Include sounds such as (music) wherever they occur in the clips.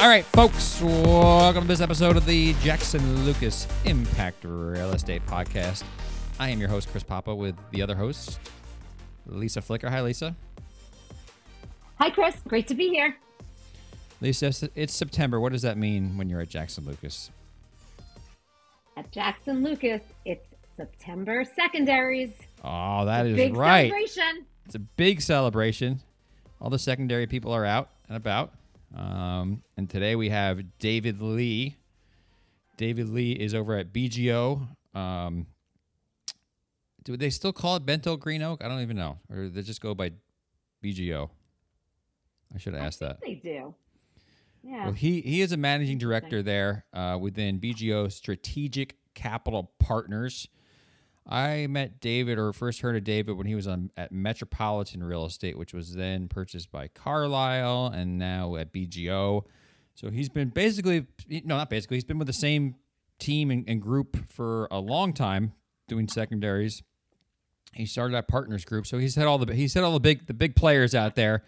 All right, folks, welcome to this episode of the Jackson Lucas Impact Real Estate Podcast. I am your host, Chris Papa, with the other host, Lisa Flicker. Hi, Lisa. Hi, Chris. Great to be here. Lisa, it's September. What does that mean when you're at Jackson Lucas? At Jackson Lucas, it's September secondaries. Oh, that is Big right. celebration. It's a big celebration. All the secondary people are out and about. Um, and today we have David Lei. David Lei is over at BGO. Um, do they still call it Bentall Green Oak? I don't even know. Or they just go by BGO? I should have asked that. They do. Yeah. Well, he, he is a managing director there uh, within BGO Strategic Capital Partners. I met David or first heard of David when he was on at Metropolitan Real Estate, which was then purchased by Carlyle and now at BGO. So he's been basically, no, not basically, he's been with the same team and, and group for a long time doing secondaries. He started at Partners Group, so he's had all the he's had all the big the big players out there.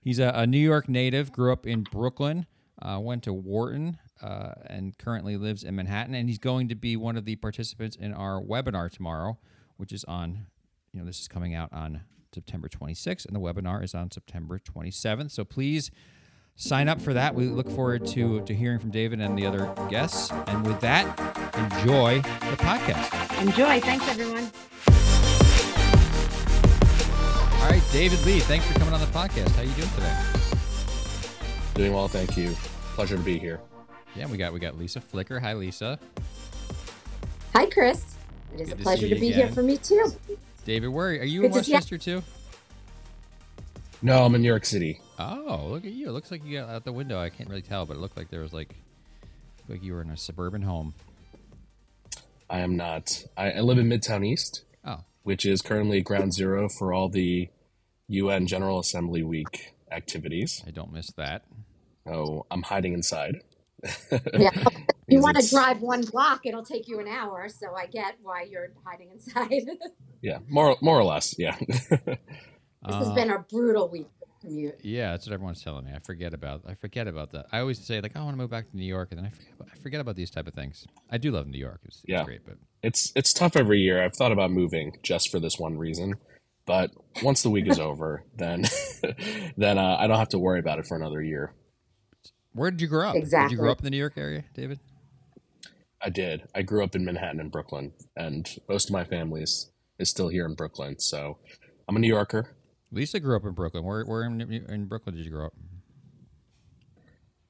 He's a, a New York native, grew up in Brooklyn, uh, went to Wharton, uh, and currently lives in Manhattan. And he's going to be one of the participants in our webinar tomorrow, which is on, you know, this is coming out on September 26th, and the webinar is on September 27th. So please sign up for that. We look forward to, to hearing from David and the other guests. And with that, enjoy the podcast. Enjoy. Thanks, everyone. All right, David Lei, thanks for coming on the podcast. How are you doing today? Doing well, thank you. Pleasure to be here. Yeah, we got we got Lisa Flicker. Hi, Lisa. Hi, Chris. It is Good a to pleasure see to you be again. here for me too. David, where are you Good in to see you. Westchester too? No, I'm in New York City. Oh, look at you! It looks like you got out the window. I can't really tell, but it looked like there was like, like you were in a suburban home. I am not. I, I live in Midtown East, Oh, which is currently ground zero for all the UN General Assembly Week activities. I don't miss that. Oh, I'm hiding inside. Yeah. (laughs) You Because want to it's- drive one block, it'll take you an hour. So I get why you're hiding inside. (laughs) Yeah, more more or less. Yeah. (laughs) This has been a brutal week for commute. yeah, that's what everyone's telling me. I forget about. I forget about that. I always say like, "Oh, I want to move back to New York, and then I forget. About, I forget about these type of things. I do love New York. It's, it's Yeah. great, but it's it's tough every year. I've thought about moving just for this one reason, but once the week is over, then then uh, I don't have to worry about it for another year. Where did you grow up? Exactly. Did you grow up in the New York area, David? I did. I grew up in Manhattan and Brooklyn, and most of my family is, is still here in Brooklyn. So I'm a New Yorker. Lisa grew up in Brooklyn. Where, where in, in Brooklyn did you grow up?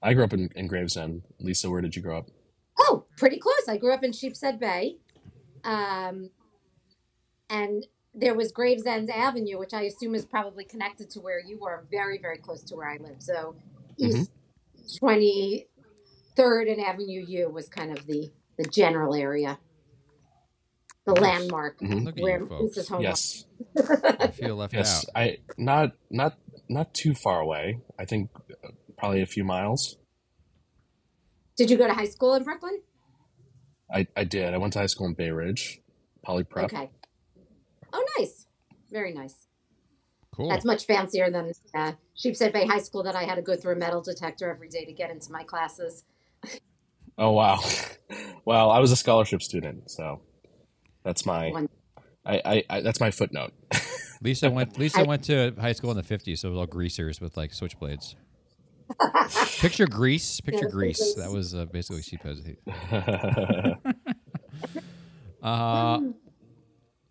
I grew up in, in Gravesend. Lisa, where did you grow up? Oh, pretty close. I grew up in Sheepshead Bay. Um, and there was Gravesend Avenue, which I assume is probably connected to where you were, very, very close to where I live. So East 23rd and Avenue U was kind of the, the general area, the Nice. landmark Mhm. Look at where you folks. Lisa's home. Yes, I feel left yes. out. I not not not too far away. I think uh, probably a few miles. Did you go to high school in Brooklyn? I, I did. I went to high school in Bay Ridge, Poly Prep. Okay. Oh, nice. Very nice. Cool. That's much fancier than uh, Sheepshead Bay High School that I had to go through a metal detector every day to get into my classes. (laughs) Oh wow, well I was a scholarship student, so that's my One- I, I, I that's my footnote. (laughs) Lisa went. Lisa I- went to high school in the fifties, so it was all greasers with like switchblades. (laughs) Picture grease. Picture the grease. grease. That was uh, basically she posed. Uh,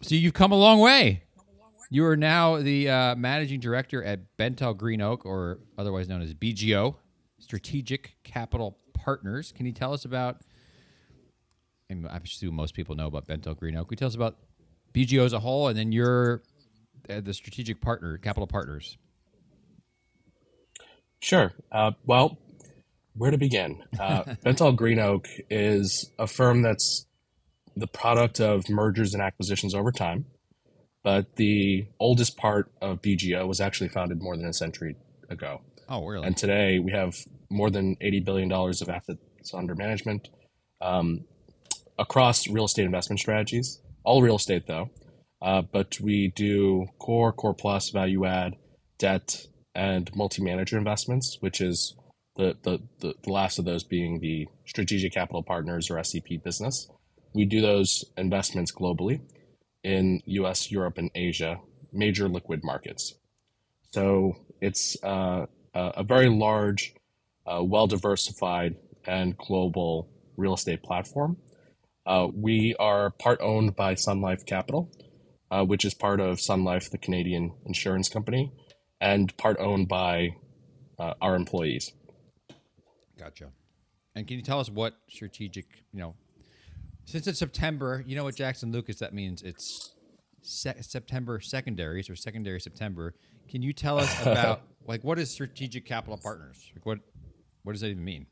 so you've come a long way. You are now the uh, managing director at Bentall Green Oak, or otherwise known as BGO, Strategic Capital Partners. Can you tell us about? And I assume most people know about Bentall Green Oak. Can you tell us about BGO as a whole, and then you're uh, the strategic partner, capital partners. Sure. Uh, well, where to begin? Uh, (laughs) Bentall Green Oak is a firm that's the product of mergers and acquisitions over time, but the oldest part of BGO was actually founded more than a century ago. Oh, really? And today we have more than $80 billion of assets under management um, across real estate investment strategies, all real estate though. Uh, but we do core, core plus, value add, debt, and multi manager investments, which is the, the, the, the last of those being the Strategic Capital Partners or SCP business. We do those investments globally in US, Europe, and Asia, major liquid markets. So it's uh, a very large, uh, well diversified, and global real estate platform. Uh, we are part owned by Sun Life Capital, uh, which is part of Sun Life, the Canadian insurance company, and part owned by uh, our employees. Gotcha. And can you tell us what strategic, you know, since it's September, you know what Jackson Lucas that means it's se- September secondaries or secondary September. Can you tell us (laughs) about like what is strategic capital partners? Like what what does that even mean?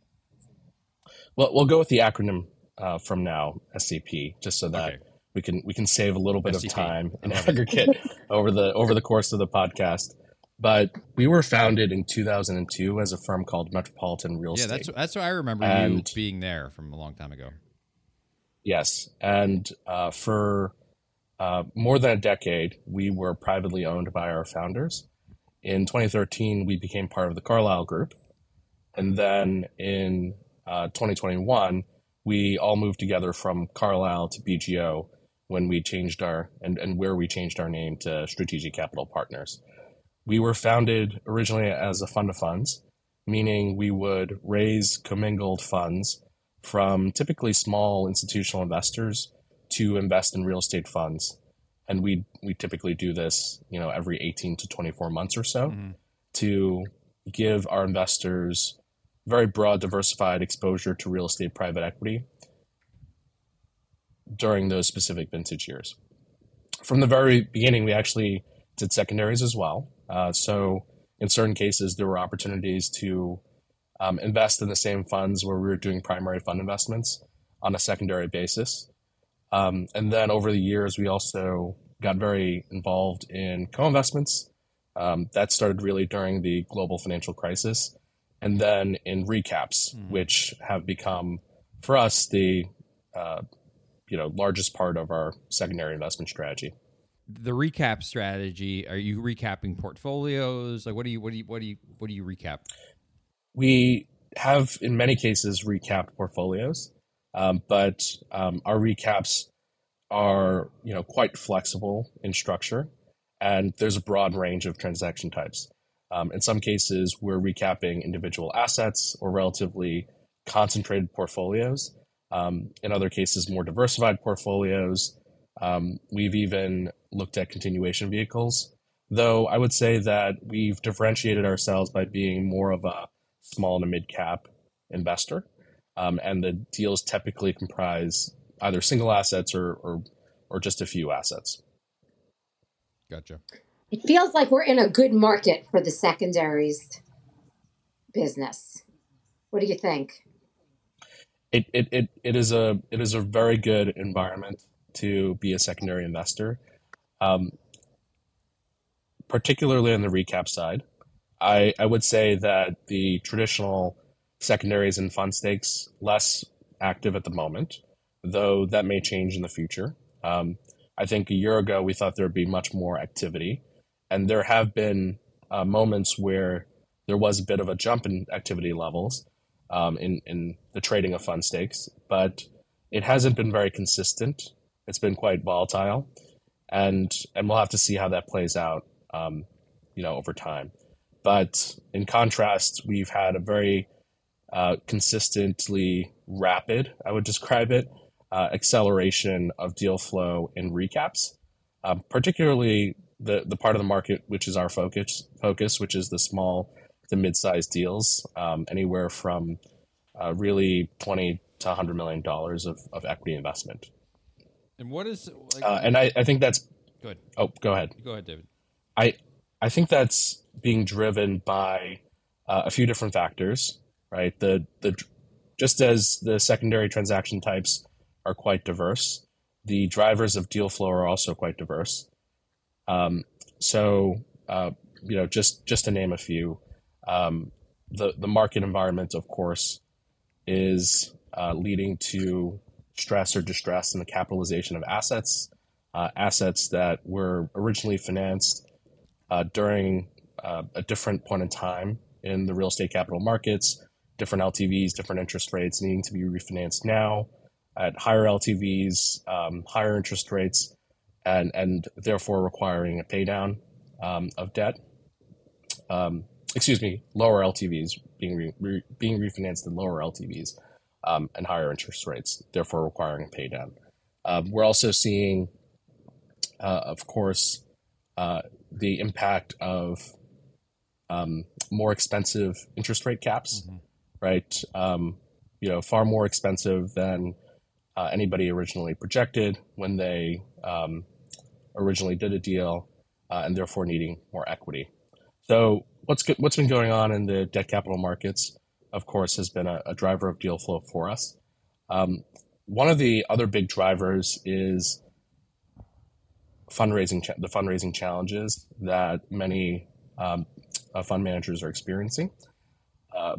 Well, we'll go with the acronym uh, from now, SCP, just so that Okay. we can we can save a little bit SCP. of time in it. aggregate (laughs) over the over the course of the podcast. But we were founded in 2002 as a firm called Metropolitan Real Yeah, Estate. Yeah, that's that's what I remember you being there from a long time ago. Yes, and uh, for uh, more than a decade, we were privately owned by our founders. In 2013, we became part of the Carlyle Group, and then in uh, 2021, we all moved together from Carlyle to BGO when we changed our and, and where we changed our name to Strategic Capital Partners. We were founded originally as a fund of funds, meaning we would raise commingled funds from typically small institutional investors to invest in real estate funds. And we we typically do this, you know, every 18 to 24 months or so Mhm. to give our investors very broad diversified exposure to real estate private equity during those specific vintage years. From the very beginning, we actually did secondaries as well. Uh, so in certain cases, there were opportunities to um, invest in the same funds where we were doing primary fund investments on a secondary basis. Um, and then over the years, we also got very involved in co investments. Um, that started really during the global financial crisis. And then in recaps, Mhm. which have become, for us, the uh, you know largest part of our secondary investment strategy. The recap strategy, are you recapping portfolios? Like what do you what do you what do you what do you recap? We have, in many cases, recapped portfolios, um, but um, our recaps are, you know, quite flexible in structure, and there's a broad range of transaction types. Um, in some cases, we're recapping individual assets or relatively concentrated portfolios. Um, in other cases, more diversified portfolios. Um, we've even looked at continuation vehicles, though I would say that we've differentiated ourselves by being more of a small to mid cap investor. Um, and the deals typically comprise either single assets or, or, or just a few assets. Gotcha. It feels like we're in a good market for the secondaries business. What do you think? It, it, it, it is a it is a very good environment to be a secondary investor, um, particularly on the recap side. I, I would say that the traditional secondaries and fund stakes less active at the moment, though that may change in the future. Um, I think a year ago we thought there would be much more activity, and there have been uh, moments where there was a bit of a jump in activity levels um, in in the trading of fund stakes, but it hasn't been very consistent. It's been quite volatile, and and we'll have to see how that plays out, um, you know, over time. But in contrast, we've had a very uh, consistently rapid, I would describe it, uh, acceleration of deal flow in recaps, um, particularly the the part of the market which is our focus focus, which is the small to mid-sized deals, um, anywhere from uh, really twenty to hundred million dollars of, of equity investment. And what is like Uh, and I, I think that's good. oh go ahead. Go ahead, David. I I think that's being driven by uh, a few different factors, right? The the just as the secondary transaction types are quite diverse, the drivers of deal flow are also quite diverse. Um, so uh, you know, just just to name a few, um, the the market environment, of course, is uh, leading to stress or distress in the capitalization of assets, uh, assets that were originally financed uh, during uh, a different point in time in the real estate capital markets, different LTVs, different interest rates needing to be refinanced now at higher LTVs, um, higher interest rates, and and therefore requiring a pay down um, of debt. Um, excuse me, lower LTVs being re, being refinanced at lower LTVs um, and higher interest rates, therefore requiring a pay down. Um, we're also seeing, uh, of course, uh, the impact of um, more expensive interest rate caps, mm-hmm. right? Um, you know, far more expensive than uh, anybody originally projected when they um, originally did a deal, uh, and therefore needing more equity. So, what's go- what's been going on in the debt capital markets, of course, has been a, a driver of deal flow for us. Um, one of the other big drivers is fundraising, cha- the fundraising challenges that many um, uh, fund managers are experiencing. Uh,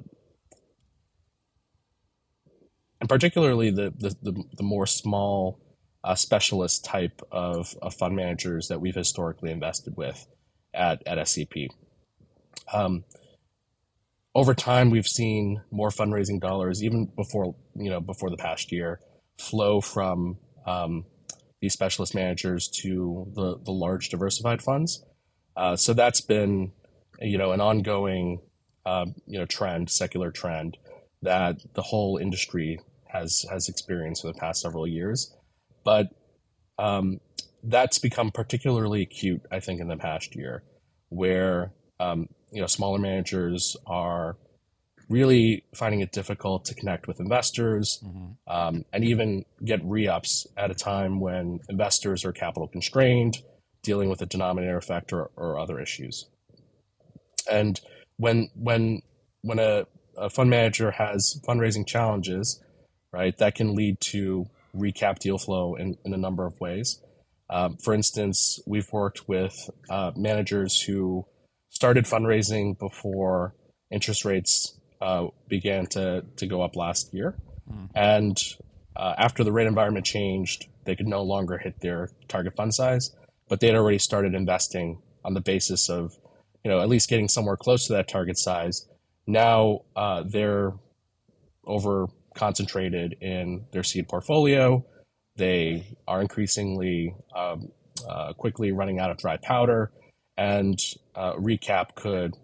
and particularly the, the, the, the more small uh, specialist type of, of, fund managers that we've historically invested with at, at SCP. Um, over time, we've seen more fundraising dollars, even before you know before the past year, flow from um, these specialist managers to the, the large diversified funds. Uh, so that's been you know an ongoing um, you know trend, secular trend that the whole industry has has experienced for the past several years, but um, that's become particularly acute, I think, in the past year, where um, you know smaller managers are really finding it difficult to connect with investors mm-hmm. um, and even get re-ups at a time when investors are capital constrained dealing with a denominator effect or, or other issues and when when when a, a fund manager has fundraising challenges right that can lead to recap deal flow in, in a number of ways um, for instance we've worked with uh, managers who started fundraising before interest rates uh, began to, to go up last year. Mm. And uh, after the rate environment changed, they could no longer hit their target fund size, but they had already started investing on the basis of, you know, at least getting somewhere close to that target size. Now uh, they're over concentrated in their seed portfolio. They are increasingly um, uh, quickly running out of dry powder, and uh, recap could,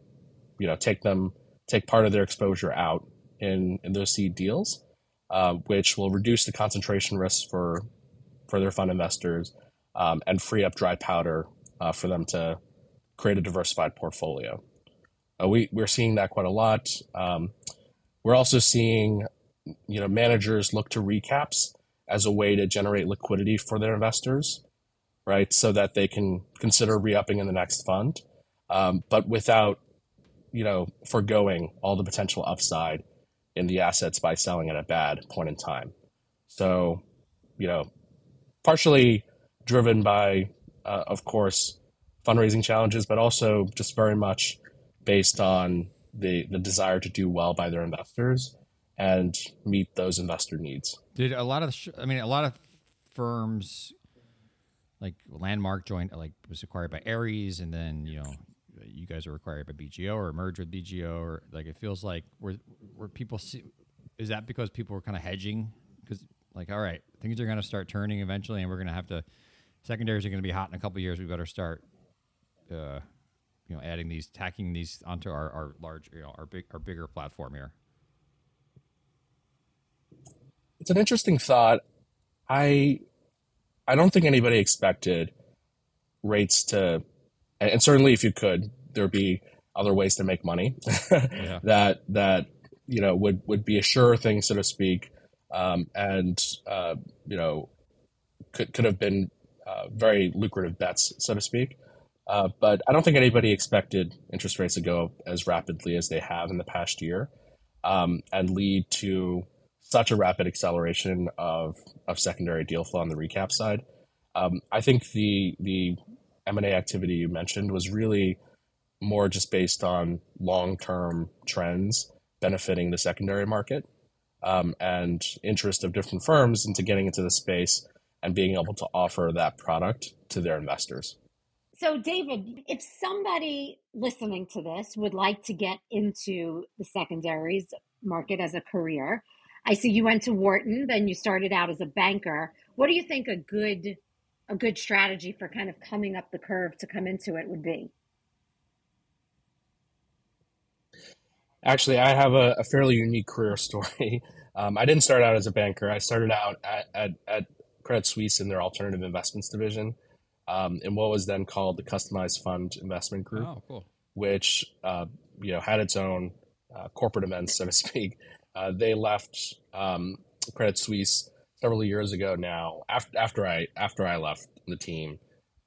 you know, take them take part of their exposure out in, in those seed deals, uh, which will reduce the concentration risks for for their fund investors um, and free up dry powder uh, for them to create a diversified portfolio. Uh, we we're seeing that quite a lot. Um, we're also seeing you know managers look to recaps as a way to generate liquidity for their investors, right? So that they can consider re-upping in the next fund, um, but without you know, foregoing all the potential upside in the assets by selling at a bad point in time. So, you know, partially driven by, uh, of course, fundraising challenges, but also just very much based on the the desire to do well by their investors and meet those investor needs. Did a lot of, I mean, a lot of firms like Landmark joined, like was acquired by Ares, and then you know you guys are acquired by BGO or merge with BGO or like it feels like where where people see is that because people were kind of hedging because like all right things are going to start turning eventually and we're going to have to secondaries are going to be hot in a couple years we better start uh, you know adding these tacking these onto our, our large you know our big our bigger platform here it's an interesting thought i i don't think anybody expected rates to and certainly if you could there'd be other ways to make money (laughs) yeah. that that you know would would be a sure thing, so to speak, um, and uh, you know could could have been uh, very lucrative bets, so to speak. Uh, but I don't think anybody expected interest rates to go as rapidly as they have in the past year, um, and lead to such a rapid acceleration of of secondary deal flow on the recap side. Um, I think the the M and A activity you mentioned was really more just based on long term trends benefiting the secondary market um, and interest of different firms into getting into the space and being able to offer that product to their investors. So, David, if somebody listening to this would like to get into the secondaries, market as a career. I see you went to Wharton, then you started out as a banker. What do you think a good a good strategy for kind of coming up the curve to come into it would be? Actually, I have a, a fairly unique career story. (laughs) Um, I didn't start out as a banker. I started out at, at, at Credit Suisse in their alternative investments division, um, in what was then called the Customized Fund Investment Group, Oh, cool. which uh, you know had its own uh, corporate events, so to (laughs) speak. Uh, they left um, Credit Suisse several years ago now, after after I after I left the team,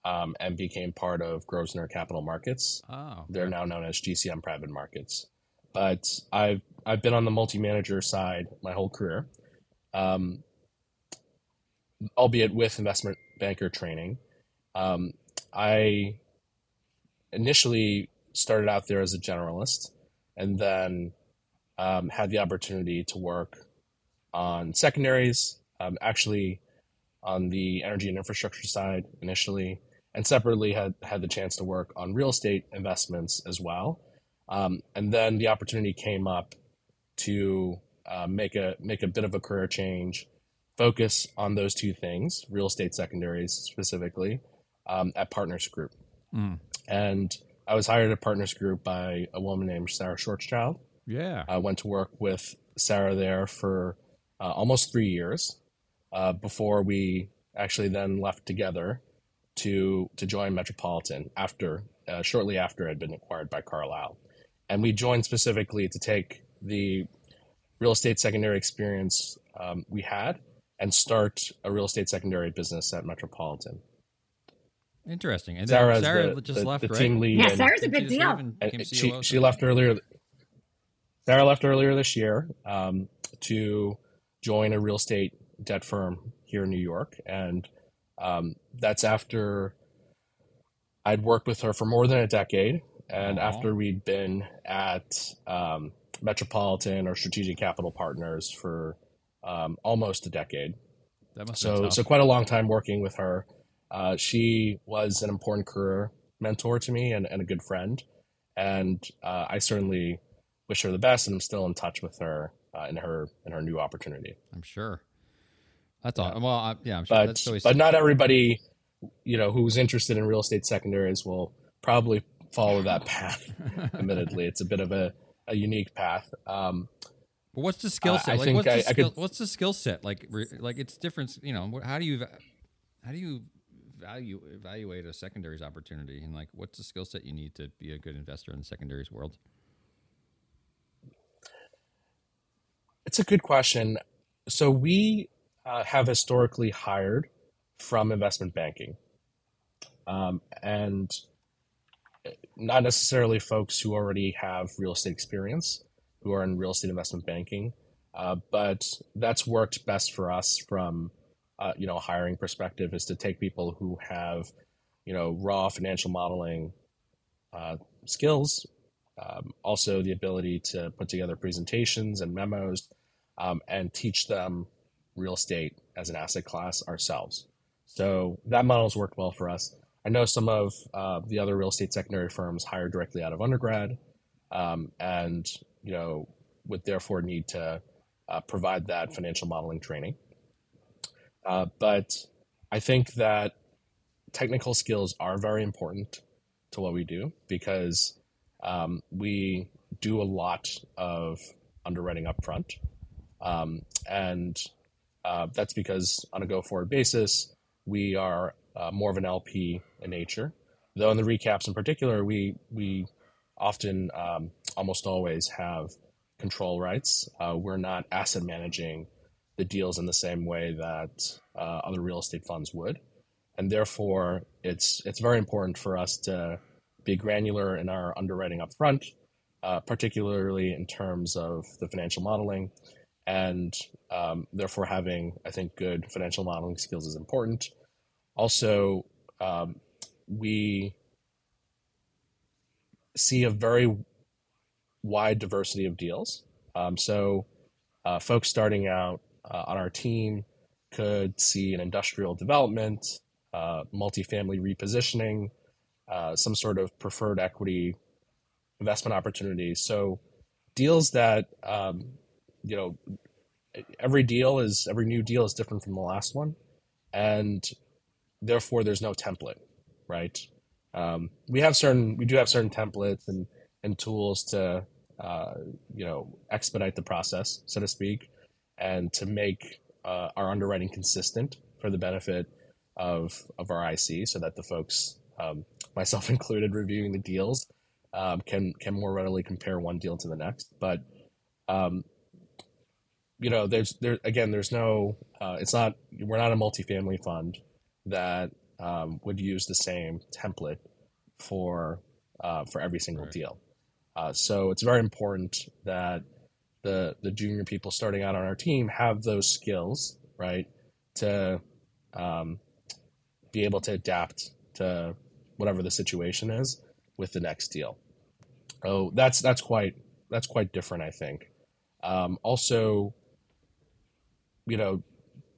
um, and became part of Grosvenor Capital Markets. Oh, They're now known as GCM Private Markets. But I've I've been on the multi-manager side my whole career, um, albeit with investment banker training. Um, I initially started out there as a generalist, and then um, had the opportunity to work on secondaries, um, actually on the energy and infrastructure side initially, and separately had had the chance to work on real estate investments as well. Um, and then the opportunity came up to uh, make a make a bit of a career change, focus on those two things, real estate secondaries specifically, um, at Partners Group. Mm. And I was hired at Partners Group by a woman named Sarah Schwarzschild. Yeah. I went to work with Sarah there for uh, almost three years uh, before we actually then left together to to join Metropolitan after uh, shortly after it had been acquired by Carlyle, and we joined specifically to take the real estate secondary experience um, we had and start a real estate secondary business at Metropolitan. Interesting. And Sarah, then is Sarah the, just the, left, the right? team lead. Yeah, and- Sarah's a big deal. and and she she left earlier. Sarah left earlier this year um, to join a real estate debt firm here in New York, and um, that's after I'd worked with her for more than a decade, and Aw. after we'd been at um, Metropolitan or Strategic Capital Partners for um, almost a decade. That must So, so quite a long time working with her. Uh, she was an important career mentor to me and, and a good friend. And uh, I certainly wish her the best, and I'm still in touch with her uh, in her in her new opportunity. I'm sure. That's all. Well, I, yeah, I'm sure. But that's always but not everybody, you know, who's interested in real estate secondaries will probably follow that (laughs) path. Admittedly, it's a bit of a, a unique path. Um, But what's the skill set? I like, what's the I skill? could- What's the skill set? Like, re, like it's different. You know, how do you how do you value evaluate a secondaries opportunity, and like, what's the skill set you need to be a good investor in the secondaries world? It's a good question. So we uh, have historically hired from investment banking, um, and not necessarily folks who already have real estate experience, who are in real estate investment banking, uh, but that's worked best for us from uh, you know hiring perspective is to take people who have you know raw financial modeling uh, skills um, also the ability to put together presentations and memos um, and teach them real estate as an asset class ourselves. So that model's worked well for us. I know some of uh, the other real estate secondary firms hire directly out of undergrad, um, and you know would therefore need to uh, provide that financial modeling training. Uh, but I think that technical skills are very important to what we do because um, we do a lot of underwriting upfront. Um, and uh, that's because on a go forward basis, we are uh, more of an LP in nature. Though in the recaps in particular, we, we often, um, almost always have control rights. Uh, we're not asset managing the deals in the same way that uh, other real estate funds would. And therefore, it's, it's very important for us to be granular in our underwriting up front, uh, particularly in terms of the financial modeling. And um, therefore, having, I think, good financial modeling skills is important. Also, um, we see a very wide diversity of deals. Um, so, uh, folks starting out uh, on our team could see an industrial development, uh, multifamily repositioning, uh, some sort of preferred equity investment opportunities. So deals that um, you know, every deal is every new deal is different from the last one, and therefore there's no template, right? Um, we have certain we do have certain templates and and tools to uh, you know expedite the process, so to speak, and to make uh, our underwriting consistent for the benefit of of our IC, so that the folks, um, (laughs) myself included, reviewing the deals um, can can more readily compare one deal to the next. But um, you know, there's there again, there's no, uh, it's not we're not a multifamily fund that um, would use the same template for uh, for every single Right. deal. Uh, so it's very important that the the junior people starting out on our team have those skills, right, to um, be able to adapt to whatever the situation is with the next deal. Oh, that's that's quite that's quite different, I think. Um, also, you know,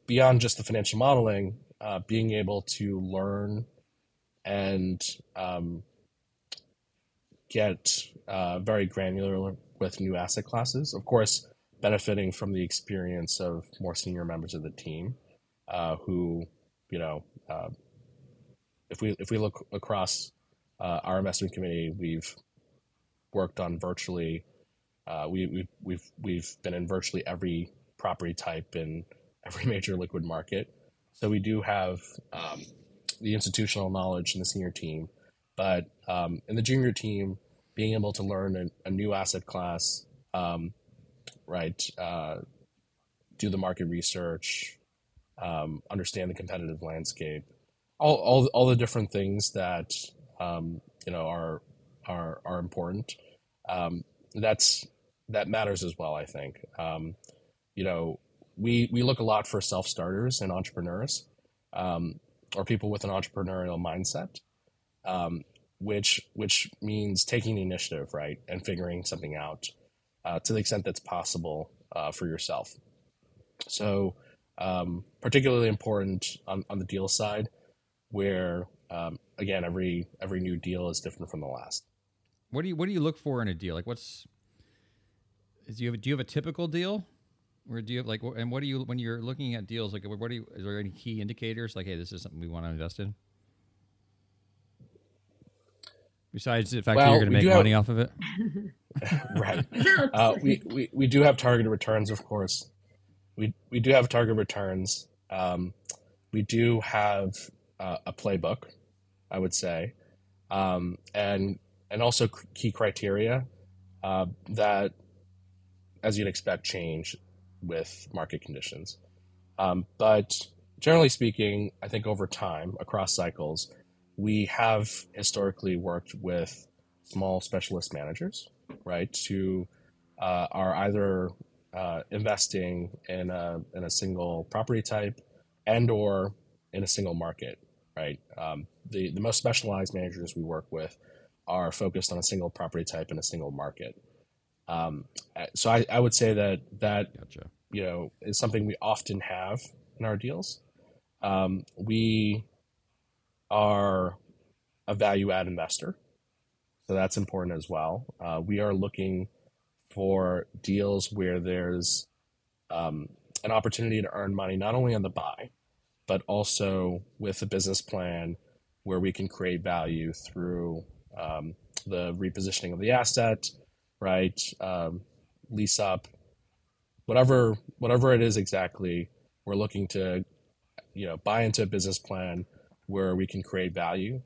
beyond just the financial modeling, uh, being able to learn and um, get uh, very granular with new asset classes. Of course, benefiting from the experience of more senior members of the team, uh, who, you know, uh, if we if we look across uh, our investment committee, we've worked on virtually. Uh, we, we, we've we've been in virtually every property type in every (laughs) major liquid market. So we do have um, the institutional knowledge in the senior team, but um, in the junior team, being able to learn a, a new asset class, um, right? Uh, do the market research, um, understand the competitive landscape, all, all, all the different things that um, you know are are are important. Um, that's that matters as well. I think um, you know we we look a lot for self starters and entrepreneurs, um, or people with an entrepreneurial mindset, um, which which means taking the initiative, right, and figuring something out uh, to the extent that's possible uh, for yourself. So, um, particularly important on, on the deal side, where um, again every every new deal is different from the last. What do you what do you look for in a deal? Like what's is you have do you have a typical deal? Or do you have like and what do you when you're looking at deals like what do you is there any key indicators like hey this is something we want to invest in? Besides the fact that you're going to make do have- money off of it. (laughs) right. (laughs) Uh, we, we, we do have targeted returns, of course. We, we do have target returns. Um, we do have uh, a playbook, I would say, um, and and also key criteria uh, that, as you'd expect, change with market conditions. Um, but generally speaking, I think over time, across cycles, we have historically worked with small specialist managers right? Who uh, are either uh, investing in a in a single property type and or in a single market, right? Um, the the most specialized managers we work with are focused on a single property type in a single market. Um, so I, I would say that that Gotcha. you know is something we often have in our deals. Um, we are a value add investor, so that's important as well. Uh, we are looking for deals where there's um, an opportunity to earn money not only on the buy, but also with a business plan where we can create value through um, the repositioning of the asset, right? Um, lease up, whatever whatever it is exactly. We're looking to, you know, buy into a business plan where we can create value,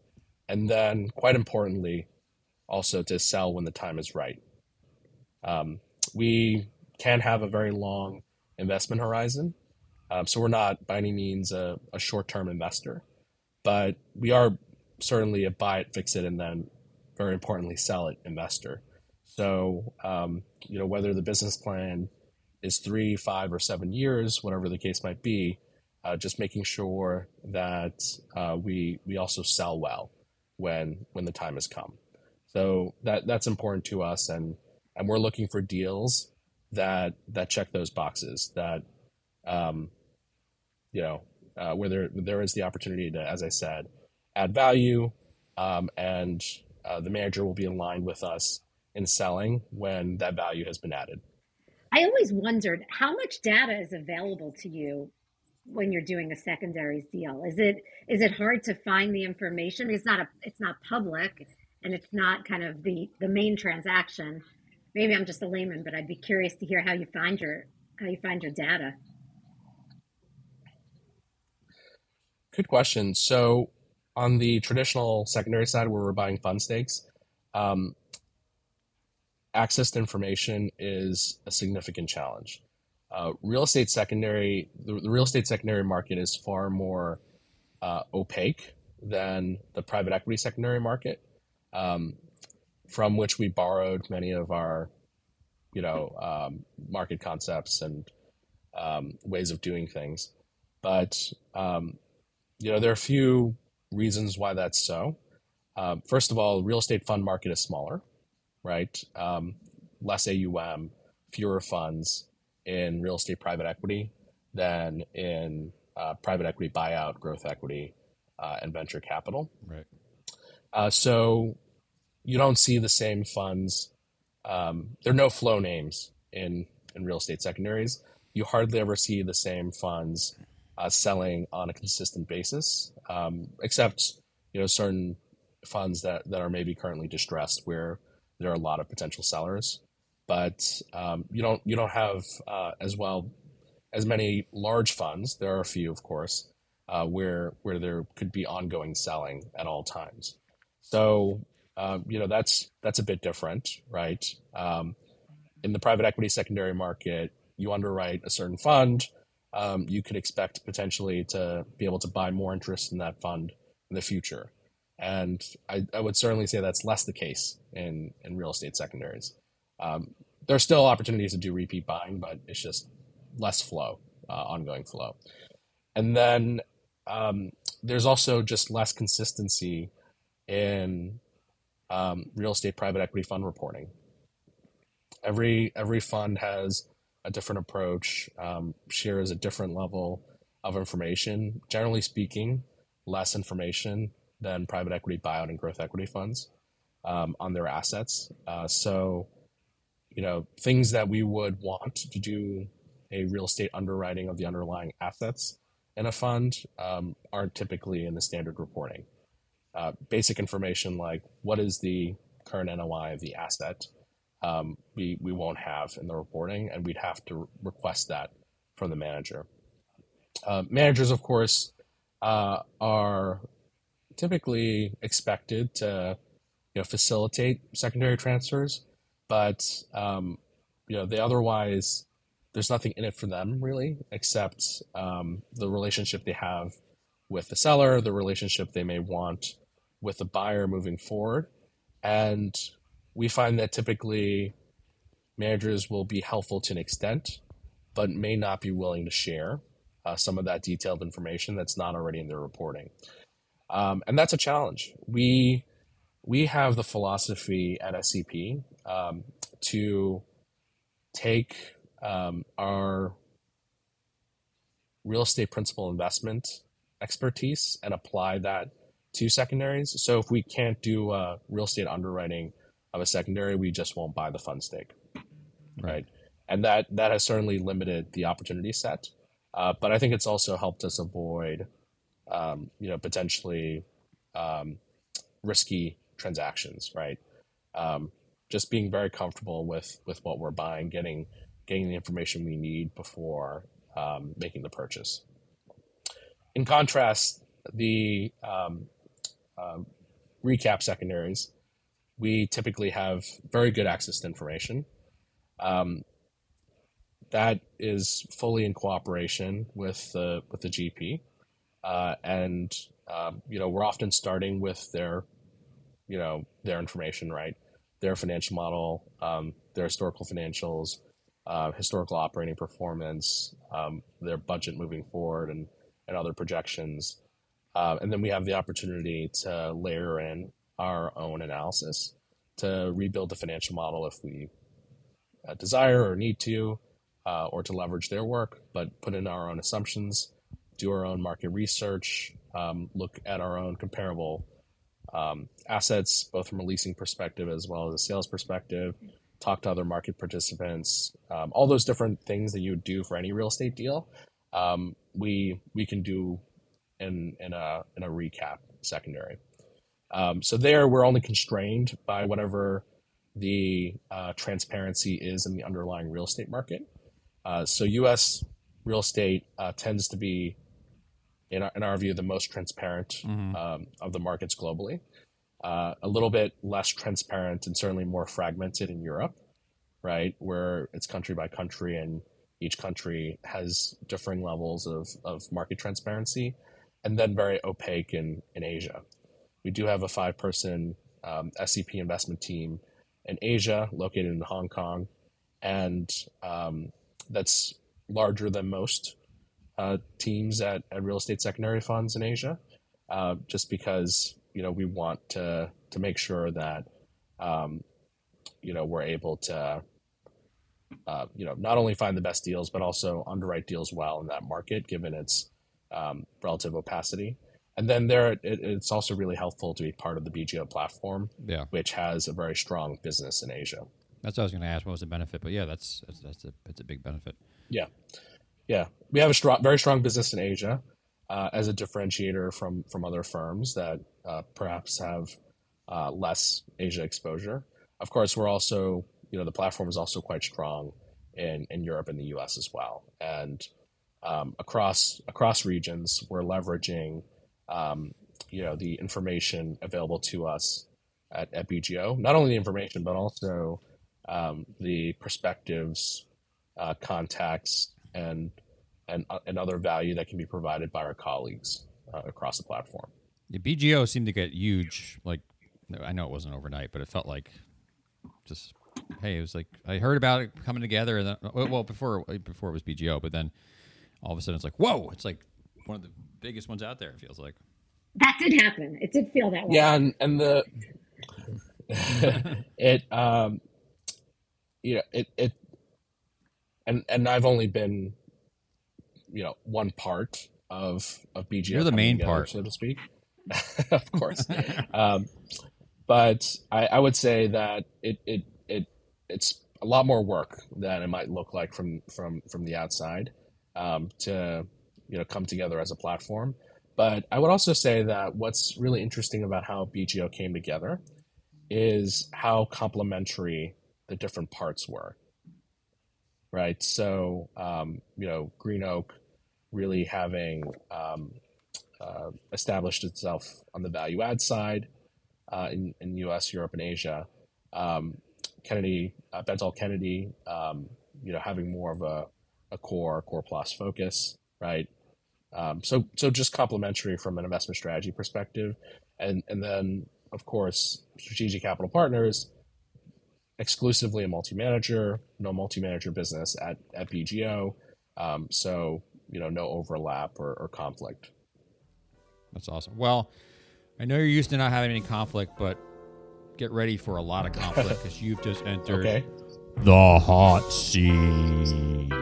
and then quite importantly, also to sell when the time is right. Um, we can have a very long investment horizon, um, so we're not by any means a, a short-term investor, but we are certainly a buy it, fix it, and then very importantly sell it investor. So um, you know whether the business plan is three, five, or seven years, whatever the case might be, uh, just making sure that uh, we we also sell well when when the time has come. So that that's important to us, and and we're looking for deals that that check those boxes. That um, you know uh, where there there is the opportunity to, as I said, add value, um, and uh, the manager will be aligned with us in selling when that value has been added. I always wondered how much data is available to you when you're doing a secondaries deal. Is it is it hard to find the information? It's not a it's not public and it's not kind of the the main transaction. Maybe I'm just a layman, but I'd be curious to hear how you find your how you find your data. Good question. So on the traditional secondary side where we're buying fund stakes, um, access to information is a significant challenge. Uh, real estate secondary, the, the, real estate secondary market is far more uh, opaque than the private equity secondary market, um, from which we borrowed many of our, you know, um, market concepts and um, ways of doing things. But um, you know, there are a few reasons why that's so. Uh, first of all, real estate fund market is smaller, right? Um, less AUM, fewer funds in real estate private equity than in uh, private equity buyout, growth equity, uh, and venture capital. Right. Uh, so you don't see the same funds. Um, there are no flow names in in real estate secondaries. You hardly ever see the same funds uh, selling on a consistent basis, um, except you know certain funds that that are maybe currently distressed where there are a lot of potential sellers but um, you don't you don't have uh, as well as many large funds. There are a few, of course, uh, where where there could be ongoing selling at all times. So uh, you know that's that's a bit different, right? Um, in the private equity secondary market, you underwrite a certain fund. Um, you could expect potentially to be able to buy more interest in that fund in the future. And I, I would certainly say that's less the case in, in real estate secondaries. Um, there are still opportunities to do repeat buying, but it's just less flow, uh, ongoing flow. And then um, there's also just less consistency in um, real estate private equity fund reporting. Every every fund has a different approach, um, shares a different level of information. Generally speaking, less information than private equity buyout and growth equity funds um, on their assets. Uh, so you know, things that we would want to do a real estate underwriting of the underlying assets in a fund um, aren't typically in the standard reporting. Uh, basic information like what is the current NOI of the asset, um, we, we won't have in the reporting, and we'd have to request that from the manager. Uh, managers, of course, uh, are typically expected to you know, facilitate secondary transfers but um, you know they otherwise there's nothing in it for them really except um, the relationship they have with the seller the relationship they may want with the buyer moving forward. And we find that typically managers will be helpful to an extent but may not be willing to share uh, some of that detailed information that's not already in their reporting. Um, and that's a challenge. We we have the philosophy at scp um, to take um, our real estate principal investment expertise and apply that to secondaries. So if we can't do uh, real estate underwriting of a secondary, we just won't buy the fund stake, right? And that that has certainly limited the opportunity set. Uh, but I think it's also helped us avoid, um, you know, potentially um, risky transactions, right? Um, just being very comfortable with with what we're buying, getting getting the information we need before um, making the purchase. In contrast, the um, uh, recap secondaries, we typically have very good access to information. Um, that is fully in cooperation with the with the GP, uh, and um, you know we're often starting with their, you know, their information right their financial model, um, their historical financials, uh, historical operating performance, um, their budget moving forward, and, and other projections. Uh, and then we have the opportunity to layer in our own analysis to rebuild the financial model if we uh, desire or need to, uh, or to leverage their work, but put in our own assumptions, do our own market research, um, look at our own comparable um, assets, both from a leasing perspective as well as a sales perspective, talk to other market participants, um, all those different things that you would do for any real estate deal. Um, we we can do in in a in a recap secondary. Um, so there, we're only constrained by whatever the uh, transparency is in the underlying real estate market. Uh, so U.S. real estate uh, tends to be, in our, in our view, the most transparent Mhm. um, of the markets globally. Uh, a little bit less transparent and certainly more fragmented in Europe, right, where it's country by country and each country has differing levels of, of market transparency, and then very opaque in, in Asia. We do have a five person um, SCP investment team in Asia, located in Hong Kong, and um, that's larger than most uh, teams at, at real estate secondary funds in Asia, uh, just because you know we want to to make sure that um, you know we're able to uh, you know not only find the best deals but also underwrite deals well in that market, given its um, relative opacity. And then there, it, it's also really helpful to be part of the BGO platform, Yeah, which has a very strong business in Asia. that's what I was going to ask. What was the benefit? But yeah, that's that's that's a that's a big benefit. Yeah, we have a strong, very strong business in Asia uh, as a differentiator from from other firms that uh, perhaps have uh, less Asia exposure. Of course, we're also, you know, the platform is also quite strong in in Europe and the U.S. as well, and um, across across regions, we're leveraging, um, you know, the information available to us at, at BGO. Not only the information, but also um, the perspectives, uh, contacts, and and uh, and other value that can be provided by our colleagues uh, across the platform. The BGO seemed to get huge. Like, I know it wasn't overnight, but it felt like just hey, it was like I heard about it coming together, and then well before before it was BGO, but then all of a sudden it's like whoa, it's like one of the biggest ones out there. It feels like. That did happen. It did feel that way. Yeah, and and the (laughs) it um you know it it and and I've only been you know one part of of BGO. You're the main together, part. so to speak. (laughs) (laughs) of course, um, but I, I would say that it it it it's a lot more work than it might look like from from from the outside um, to you know come together as a platform. But I would also say that what's really interesting about how BGO came together is how complementary the different parts were. Right. So, um, you know, Green Oak really having um, uh, established itself on the value add side uh, in, in US, Europe, and Asia. Um, Kennedy, uh, Bentall Kennedy, um, you know, having more of a, a core, core plus focus, right? Um, so, so just complementary from an investment strategy perspective, and and then of course, strategic capital partners, exclusively a multi-manager, no multi-manager business at at BGO, um, so you know, no overlap or, or conflict. That's awesome. Well, I know you're used to not having any conflict, but get ready for a lot of conflict (laughs) because you've just entered Okay. the hot seat.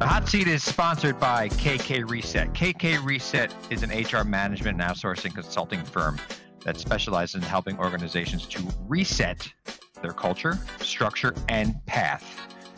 The hot seat is sponsored by KK Reset. KK Reset is an HR management and outsourcing consulting firm that specializes in helping organizations to reset their culture, structure, and path.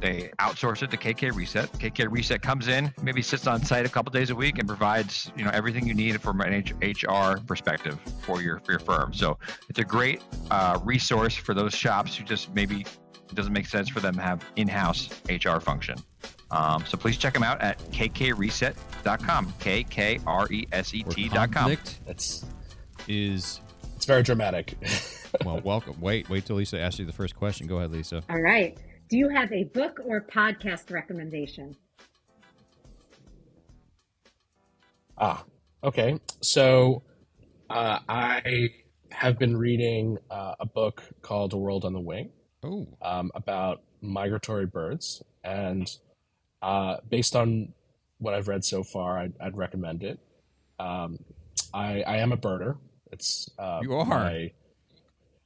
they outsource it to KK Reset. KK Reset comes in, maybe sits on site a couple days a week, and provides you know everything you need from an HR perspective for your for your firm. So it's a great uh, resource for those shops who just maybe it doesn't make sense for them to have in-house HR function. Um, so please check them out at kkreset.com. K K R E S E Where T.com. conflict It's is it's very dramatic. (laughs) well, welcome. Wait, wait till Lisa asks you the first question. Go ahead, Lisa. All right. Do you have a book or podcast recommendation? Ah, okay. So uh, I have been reading uh, a book called A World on the Wing Oh, um, about migratory birds, and uh, based on what I've read so far, I'd, I'd recommend it. Um, I, I am a birder. It's uh, You are? My,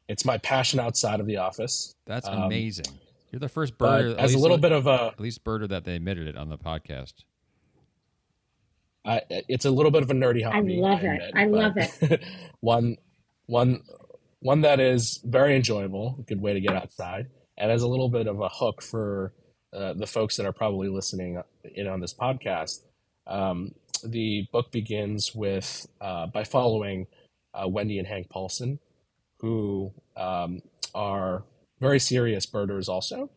it's my passion outside of the office. that's Um, amazing. You're the first But birder, at as a least- little bit of a, at least birder that they admitted it on the podcast. I, it's a little bit of a nerdy hobby. I love it. admit, I love it. (laughs) one, one, one that is very enjoyable. Good way to get outside, and as a little bit of a hook for uh, the folks that are probably listening in on this podcast. Um, the book begins with uh, by following uh, Wendy and Hank Paulson, who um, are very serious birders also,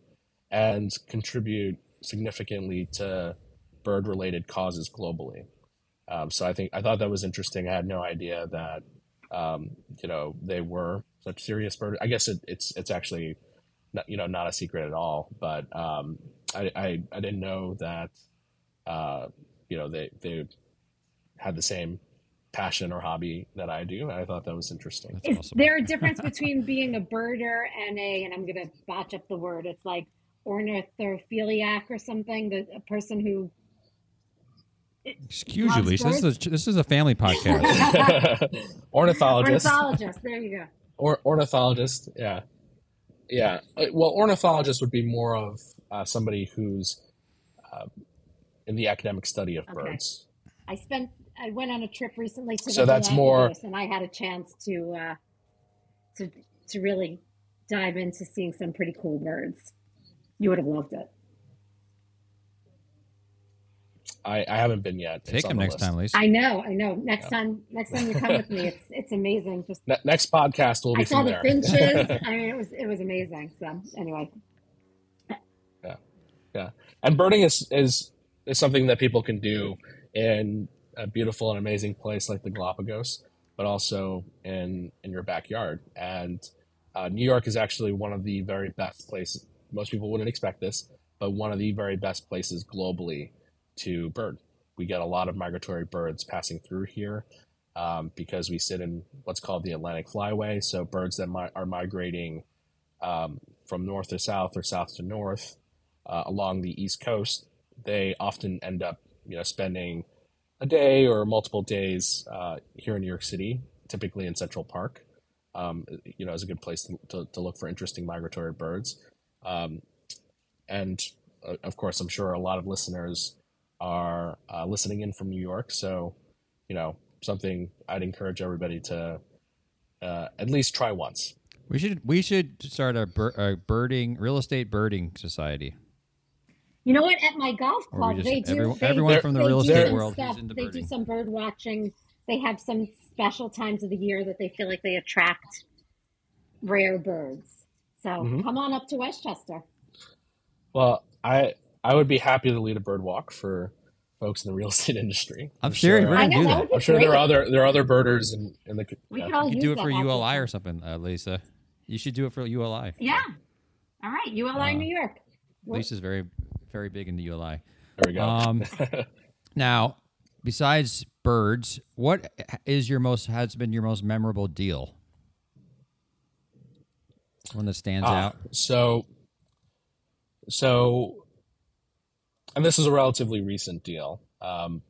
and contribute significantly to bird-related causes globally. Um, so I think I thought that was interesting. I had no idea that um, you know they were such serious bird. I guess it, it's it's actually not, you know not a secret at all. But um, I, I I didn't know that uh, you know they they had the same passion or hobby that I do. I thought that was interesting. That's Is awesome. there a difference between being a birder and a, and I'm going to botch up the word, it's like ornithophiliac or something, the, a person who, Excuse you, Loves Lisa. This is, a, this is a family podcast. (laughs) ornithologist. ornithologist, there you go. or ornithologist yeah yeah Uh, well ornithologist would be more of uh, somebody who's uh, in the academic study of Okay. birds I spent, I went on a trip recently to the So that's more- and I had a chance to, uh, to, to really dive into seeing some pretty cool birds. You would have loved it. i, I haven't been yet Take on him the next list. time, Lisa. I know, I know. Next Yeah. time, next time you come with me, (laughs) it's it's amazing. Just Ne- next podcast will be I saw from the there finches. (laughs) I mean, it was it was amazing. So anyway, Yeah, yeah, and birding is, is is something that people can do in a beautiful and amazing place like the galapagos but also in in your backyard. And uh, new york is actually one of the very best places most people wouldn't expect this but one of the very best places globally to bird. We get a lot of migratory birds passing through here um, because we sit in what's called the atlantic flyway. So birds that mi- are migrating um, from north to south or south to north uh, along the East Coast, they often end up, you know, spending a day or multiple days uh, here in New York City, typically in Central Park. Um, you know, is a good place to, to, to look for interesting migratory birds. Um, and uh, of course, I'm sure a lot of listeners are uh, listening in from New York. So, you know, something I'd encourage everybody to uh, at least try once. We should we should start a, bir- a birding real estate birding society. You know what? At my golf club, just- they do. everyone- they, everyone they from the real estate world Stuff. is into they do some bird watching. They have some special times of the year that they feel like they attract rare birds. So Mhm. come on up to Westchester. Well, I I would be happy to lead a bird walk for folks in the real (laughs) estate industry. I'm serious. We're I gonna know do that that. I'm sure there are other there are other birders in, in the We yeah. could all You could do it for help. ULI or something, uh, Lisa. You should do it for ULI. Yeah. All right, ULI Uh, New York. Lisa's very very big into ULI. There we go. Um, (laughs) Now, besides birds, what is your most has been your most memorable deal? One that stands Ah, out. so so and this is a relatively recent deal, um,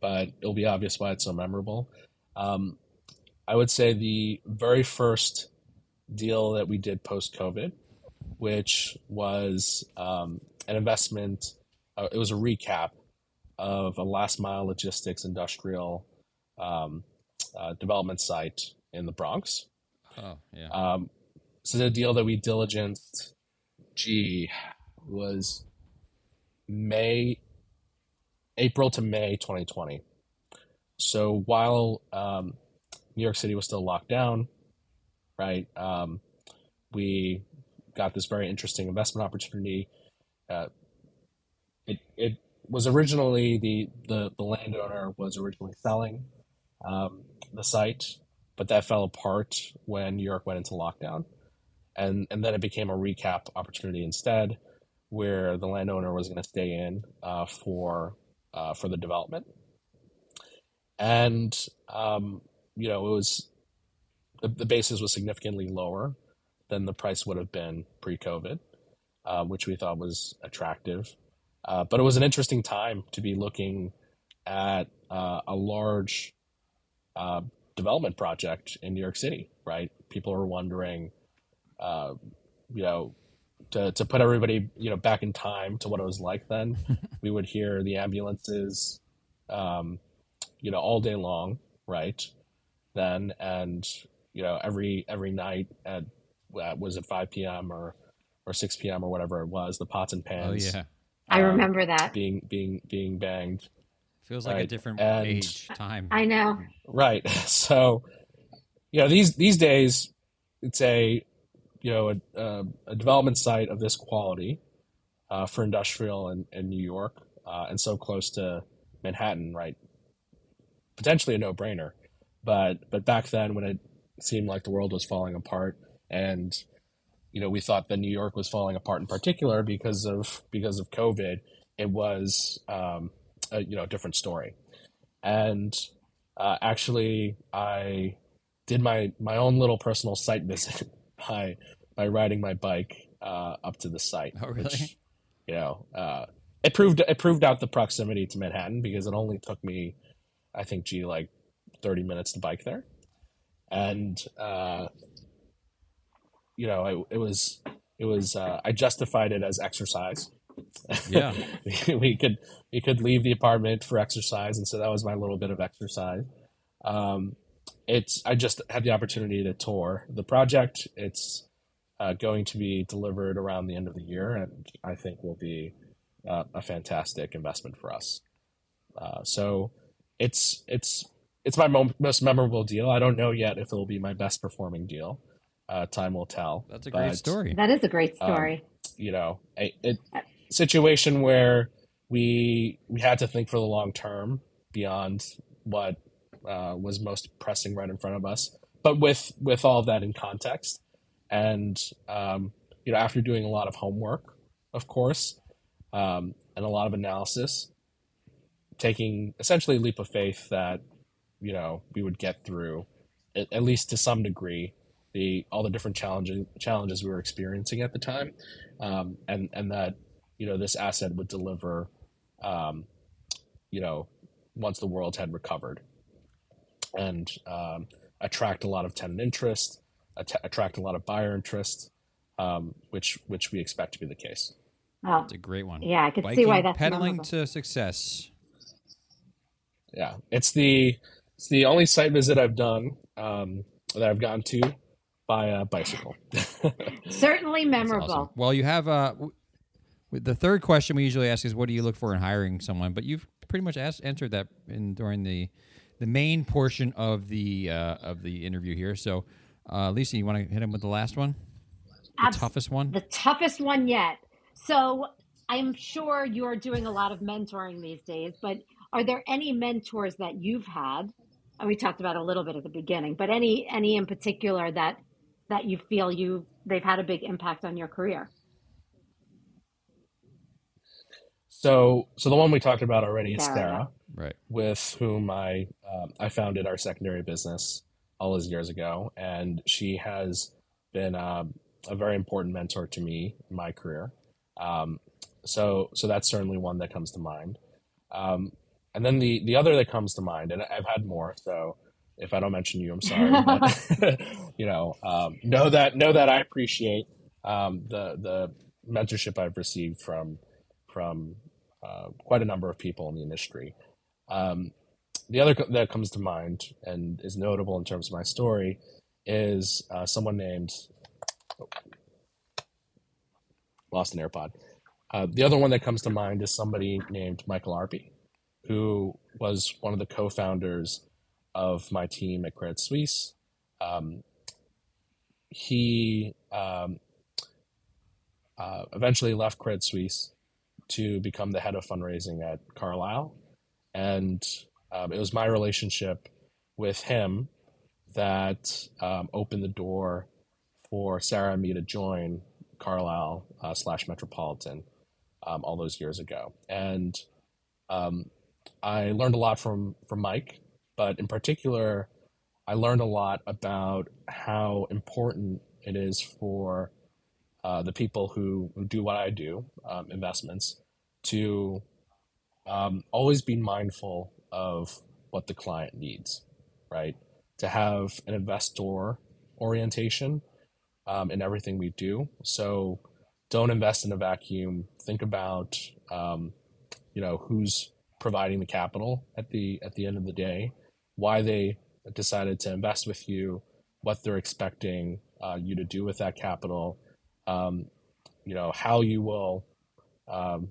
but it'll be obvious why it's so memorable. Um, I would say the very first deal that we did post COVID, which was um, an investment. Uh, it was a recap of a last mile logistics industrial um, uh, development site in the Bronx. Oh, yeah. Um, so the deal that we diligenced, gee, was May, April to May 2020. So while um, New York City was still locked down, right, um, we got this very interesting investment opportunity. Uh, it, it was originally the, the, the landowner was originally selling um, the site, but that fell apart when New York went into lockdown. And, and then it became a recap opportunity instead, where the landowner was going to stay in uh, for uh, for the development. And um, you know, it was the, the basis was significantly lower than the price would have been pre-COVID, uh, which we thought was attractive. Uh, but it was an interesting time to be looking at uh, a large uh, development project in New York City. Right, people are wondering, uh, you know, to, to put everybody you know back in time to what it was like then. (laughs) we would hear the ambulances, um, you know, all day long. Right, then and you know every every night at was it 5 p.m. or or 6 p.m. or whatever it was, the pots and pans. Oh pans yeah, I um, remember that. being being being banged. feels like a different and- age time. I know. Right. (laughs) So, you know, these these days, it's a you know a, a, a development site of this quality uh, for industrial in, in New York uh, and so close to Manhattan, right? Potentially a no brainer, but but back then when it seemed like the world was falling apart and you know we thought that New York was falling apart in particular because of because of COVID, it was um, a you know different story, and uh, actually I did my my own little personal site visit (laughs) by by riding my bike uh, up to the site. Oh, really? Which, you know, uh, it proved it proved out the proximity to Manhattan because it only took me, I think, gee, like thirty minutes to bike there, and uh, you know, it, it was it was uh, I justified it as exercise. Yeah. (laughs) we could we could leave the apartment for exercise, and so that was my little bit of exercise. Um, it's I just had the opportunity to tour the project. It's uh, going to be delivered around the end of the year, and I think will be uh, a fantastic investment for us. Uh, so it's it's it's my mo- most memorable deal. I don't know yet if it will be my best performing deal. Uh, time will tell. That's a great but, story. That is a great Um, story. You know, a, a situation where we we had to think for the long term beyond what uh, was most pressing right in front of us, but with with all of that in context, and um, you know, after doing a lot of homework, of course, um, and a lot of analysis, taking essentially a leap of faith that you know we would get through, at, at least to some degree, the all the different challenges challenges we were experiencing at the time, um, and and that you know this asset would deliver, um, you know, once the world had recovered, and um, attract a lot of tenant interest, att- attract a lot of buyer interest, um, which which we expect to be the case. Oh, It's a great one. yeah, I could see why that's pedaling memorable. to success. Yeah, it's the it's the only site visit I've done um, that I've gone to by a bicycle. (laughs) Certainly memorable. awesome. Well, you have uh, w- w- the third question we usually ask is, "What do you look for in hiring someone?" But you've pretty much asked, answered that in during the the main portion of the uh, of the interview here. So, uh, Lisa, you want to hit him with the last one, the Abs- toughest one? The toughest one yet. So I'm sure you're doing a lot of mentoring these days, but are there any mentors that you've had? And we talked about a little bit at the beginning, but any any in particular that that you feel you they've had a big impact on your career? so so the one we talked about already is Sarah. Sarah, Right. with whom I um, I founded our secondary business all those years ago, and she has been um, a very important mentor to me in my career. Um, so so that's certainly one that comes to mind. Um, and then the the other that comes to mind, and I've had more. So if I don't mention you, I'm sorry. but, (laughs) (laughs) you know, um, know that know that I appreciate um, the the mentorship I've received from from uh, quite a number of people in the industry. Um, the other co- that comes to mind and is notable in terms of my story is uh, someone named lost an AirPod. Uh, the other one that comes to mind is somebody named Michael Arpey, who was one of the co-founders of my team at Credit Suisse. Um, he um, uh, eventually left Credit Suisse to become the head of fundraising at Carlyle, and um, it was my relationship with him that um, opened the door for Sarah and me to join Carlyle uh, slash Metropolitan um, all those years ago, and um, I learned a lot from from Mike, but in particular, I learned a lot about how important It is for uh, the people who, do what I do, um, investments, to um, always be mindful of what the client needs, right? To have an investor orientation um, in everything we do. So don't invest in a vacuum. Think about, um, you know, who's providing the capital at the at the end of the day, why they decided to invest with you, what they're expecting uh, you to do with that capital, um, you know, how you will, um,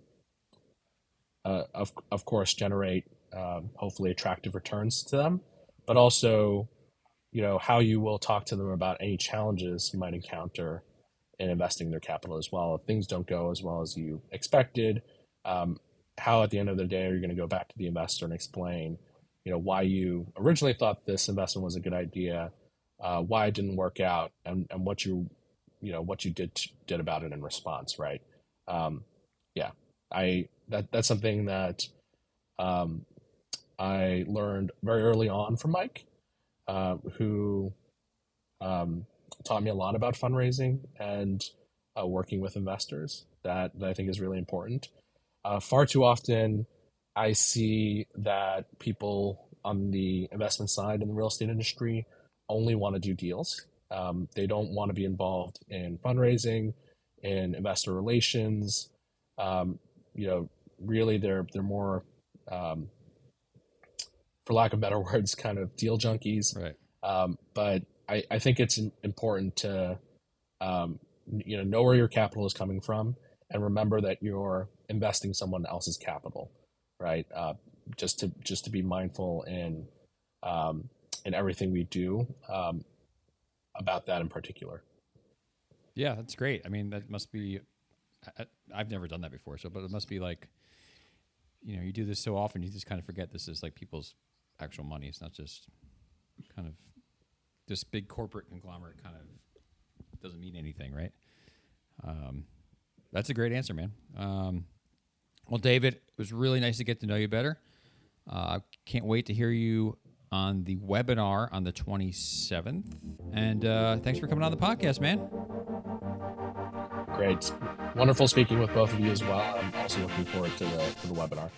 uh, of of course, generate um, hopefully attractive returns to them, but also, you know, how you will talk to them about any challenges you might encounter in investing their capital as well. If things don't go as well as you expected, um, how at the end of the day are you going to go back to the investor and explain, you know, why you originally thought this investment was a good idea, uh, why it didn't work out, and, and what you, you know, what you did did about it in response, right? Um, yeah, I that that's something that um, I learned very early on from Mike, uh, who um, taught me a lot about fundraising and uh, working with investors. That, that I think is really important. Uh, far too often, I see that people on the investment side in the real estate industry only want to do deals. Um, they don't want to be involved in fundraising, in investor relations. Um, you know, really, they're they're more, um, for lack of better (laughs) words, kind of deal junkies. Right. Um, but I, I think it's important to, um, you know, know where your capital is coming from and remember that you're investing someone else's capital, right? Uh, just to just to be mindful in um, in everything we do um, about that in particular. Yeah, that's great. I mean, that must be. I, I've never done that before, so but it must be like, you know, you do this so often, you just kind of forget this is like people's actual money. It's not just kind of this big corporate conglomerate. Kind of doesn't mean anything, right? Um, that's a great answer, man. Um, well, David, it was really nice to get to know you better. Uh, can't wait to hear you on the webinar on the 27th. And uh, thanks for coming on the podcast, man. Great. Wonderful speaking with both of you as well. I'm also looking forward to the, to the webinar.